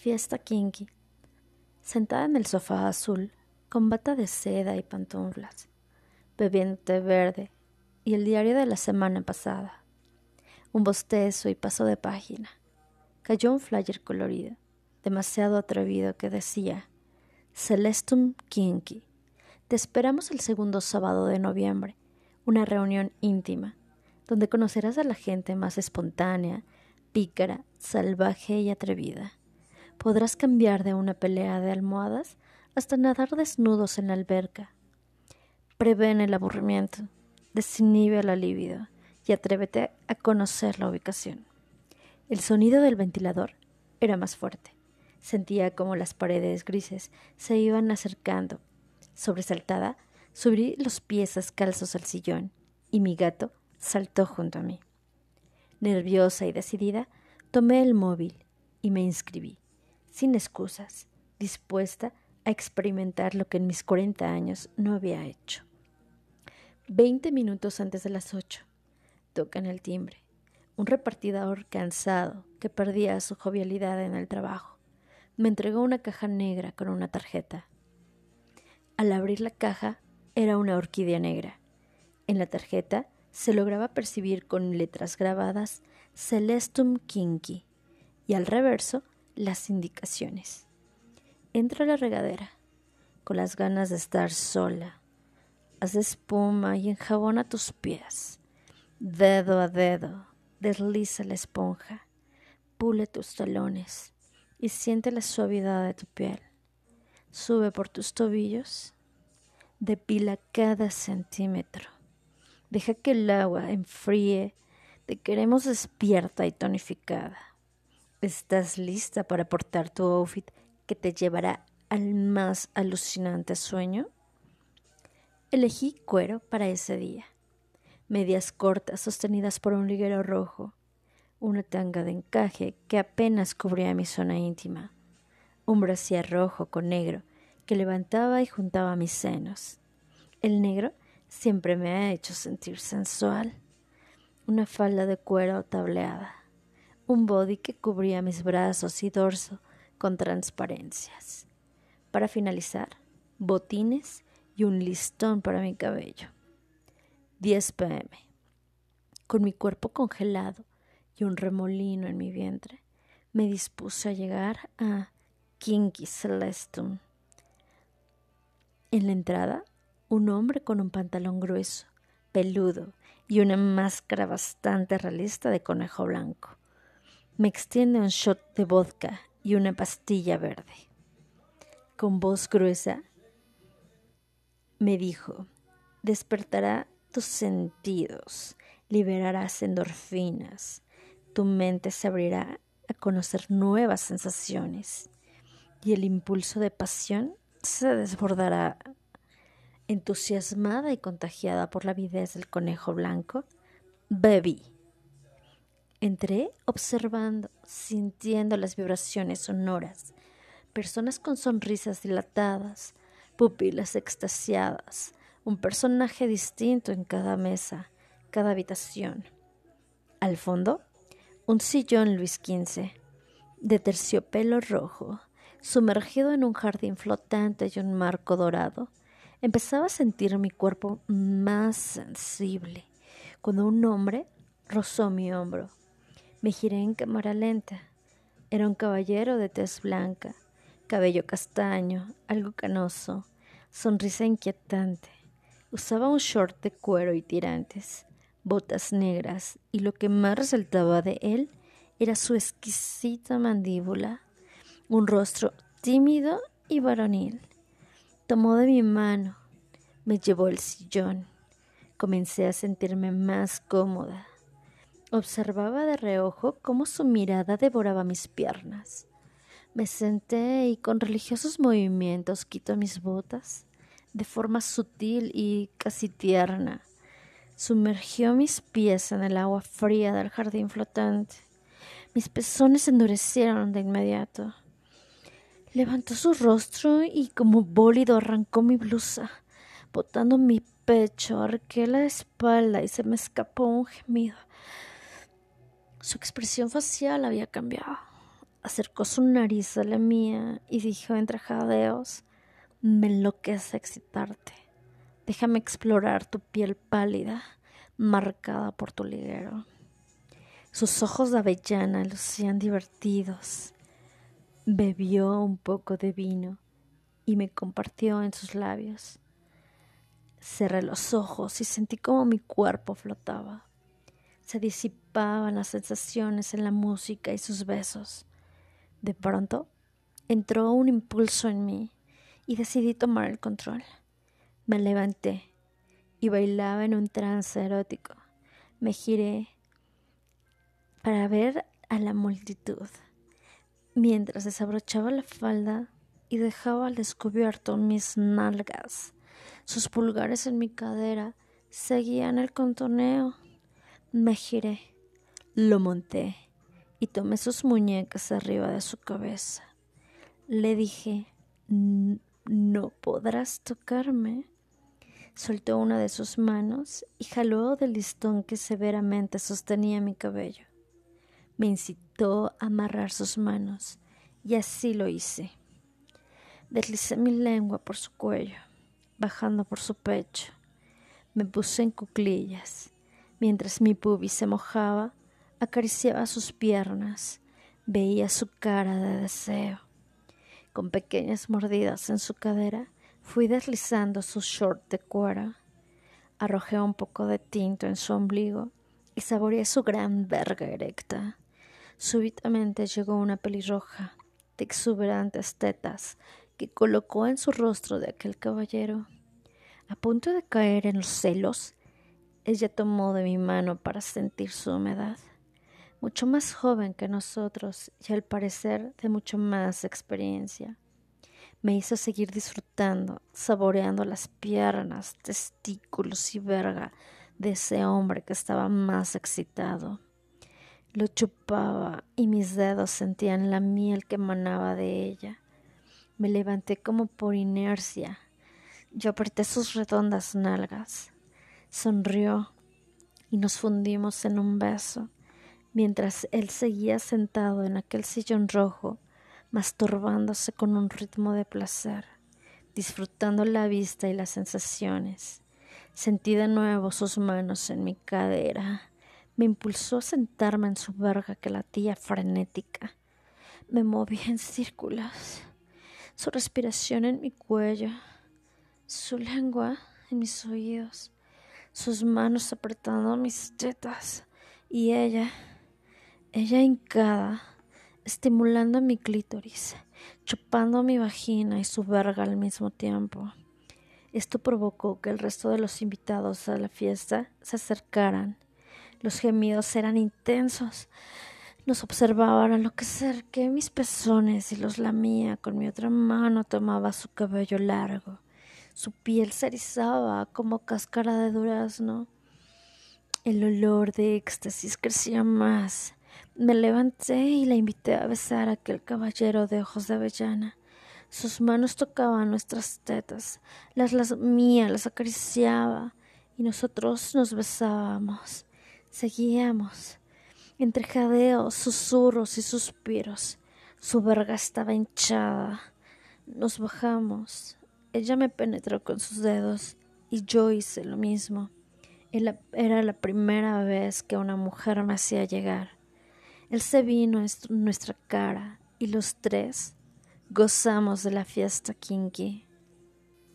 Fiesta kinky. Sentada en el sofá azul, con bata de seda y pantuflas, bebiendo té verde y el diario de la semana pasada. Un bostezo y paso de página. Cayó un flyer colorido, demasiado atrevido, que decía Celestum Kinky. Te esperamos el segundo sábado de noviembre, una reunión íntima, donde conocerás a la gente más espontánea, pícara, salvaje y atrevida. Podrás cambiar de una pelea de almohadas hasta nadar desnudos en la alberca. Prevén el aburrimiento, desinhibe la libido y atrévete a conocer la ubicación. El sonido del ventilador era más fuerte. Sentía como las paredes grises se iban acercando. Sobresaltada, subí los pies descalzos al sillón y mi gato saltó junto a mí. Nerviosa y decidida, tomé el móvil y me inscribí, sin excusas, dispuesta a experimentar lo que en mis cuarenta años no había hecho. Veinte minutos antes de las ocho, tocan el timbre. Un repartidor cansado que perdía su jovialidad en el trabajo me entregó una caja negra con una tarjeta. Al abrir la caja era una orquídea negra. En la tarjeta se lograba percibir con letras grabadas Celestum Kinky y al reverso las indicaciones. Entra a la regadera con las ganas de estar sola. Haz espuma y enjabona tus pies. Dedo a dedo, desliza la esponja. Pule tus talones y siente la suavidad de tu piel. Sube por tus tobillos, depila cada centímetro. Deja que el agua enfríe. Te queremos despierta y tonificada. ¿Estás lista para portar tu outfit que te llevará al más alucinante sueño? Elegí cuero para ese día. Medias cortas sostenidas por un liguero rojo, una tanga de encaje que apenas cubría mi zona íntima, un brasier rojo con negro que levantaba y juntaba mis senos. El negro siempre me ha hecho sentir sensual. Una falda de cuero tableada, un body que cubría mis brazos y dorso con transparencias. Para finalizar, botines y un listón para mi cabello. 10 pm. Con mi cuerpo congelado, y un remolino en mi vientre, me dispuse a llegar a Kinky Celestum. En la entrada, un hombre con un pantalón grueso, peludo y una máscara bastante realista de conejo blanco. Me extiende un shot de vodka y una pastilla verde. Con voz gruesa, me dijo, despertará tus sentidos, liberarás endorfinas, tu mente se abrirá a conocer nuevas sensaciones y el impulso de pasión se desbordará. Entusiasmada y contagiada por la avidez del conejo blanco, bebí. Entré observando, sintiendo las vibraciones sonoras, personas con sonrisas dilatadas, pupilas extasiadas, un personaje distinto en cada mesa, cada habitación. Al fondo, un sillón Luis XV, de terciopelo rojo, sumergido en un jardín flotante y un marco dorado, empezaba a sentir mi cuerpo más sensible cuando un hombre rozó mi hombro. Me giré en cámara lenta. Era un caballero de tez blanca, cabello castaño, algo canoso, sonrisa inquietante. Usaba un short de cuero y tirantes botas negras, y lo que más resaltaba de él era su exquisita mandíbula, un rostro tímido y varonil. Tomó de mi mano, me llevó al sillón. Comencé a sentirme más cómoda. Observaba de reojo cómo su mirada devoraba mis piernas. Me senté y con religiosos movimientos quito mis botas, de forma sutil y casi tierna sumergió mis pies en el agua fría del jardín flotante. Mis pezones se endurecieron de inmediato. Levantó su rostro y como bólido arrancó mi blusa, botando mi pecho, arqué la espalda y se me escapó un gemido. Su expresión facial había cambiado. acercó su nariz a la mía y dijo entre jadeos, me enloquece excitarte. Déjame explorar tu piel pálida, marcada por tu liguero. Sus ojos de avellana lucían divertidos. Bebió un poco de vino y me compartió en sus labios. Cerré los ojos y sentí como mi cuerpo flotaba. Se disipaban las sensaciones en la música y sus besos. De pronto entró un impulso en mí y decidí tomar el control. Me levanté y bailaba en un trance erótico. Me giré para ver a la multitud, mientras desabrochaba la falda y dejaba al descubierto mis nalgas. Sus pulgares en mi cadera seguían el contoneo. Me giré, lo monté y tomé sus muñecas arriba de su cabeza. Le dije, no podrás tocarme. Soltó una de sus manos y jaló del listón que severamente sostenía mi cabello. Me incitó a amarrar sus manos y así lo hice. Deslicé mi lengua por su cuello, bajando por su pecho. Me puse en cuclillas. Mientras mi pubis se mojaba, acariciaba sus piernas, veía su cara de deseo. Con pequeñas mordidas en su cadera, Fui deslizando su short de cuero. Arrojé un poco de tinto en su ombligo y saboreé su gran verga erecta. Súbitamente llegó una pelirroja de exuberantes tetas que colocó en su rostro de aquel caballero. A punto de caer en los celos, ella tomó de mi mano para sentir su humedad. Mucho más joven que nosotros y al parecer de mucho más experiencia me hizo seguir disfrutando, saboreando las piernas, testículos y verga de ese hombre que estaba más excitado. Lo chupaba y mis dedos sentían la miel que emanaba de ella. Me levanté como por inercia. Yo apreté sus redondas nalgas. Sonrió y nos fundimos en un beso, mientras él seguía sentado en aquel sillón rojo masturbándose con un ritmo de placer, disfrutando la vista y las sensaciones. Sentí de nuevo sus manos en mi cadera. Me impulsó a sentarme en su verga que latía frenética. Me moví en círculos. Su respiración en mi cuello, su lengua en mis oídos, sus manos apretando mis tetas y ella, ella hincada, estimulando mi clítoris, chupando mi vagina y su verga al mismo tiempo. Esto provocó que el resto de los invitados a la fiesta se acercaran. Los gemidos eran intensos. Nos observaban a lo que cerqué mis pezones y los lamía. Con mi otra mano tomaba su cabello largo. Su piel se erizaba como cáscara de durazno. El olor de éxtasis crecía más. Me levanté y la invité a besar a aquel caballero de ojos de avellana. Sus manos tocaban nuestras tetas, las las mías las acariciaba y nosotros nos besábamos. Seguíamos, entre jadeos, susurros y suspiros. Su verga estaba hinchada. Nos bajamos. Ella me penetró con sus dedos y yo hice lo mismo. Era la primera vez que una mujer me hacía llegar. Él se vino en nuestra cara y los tres gozamos de la fiesta kinky.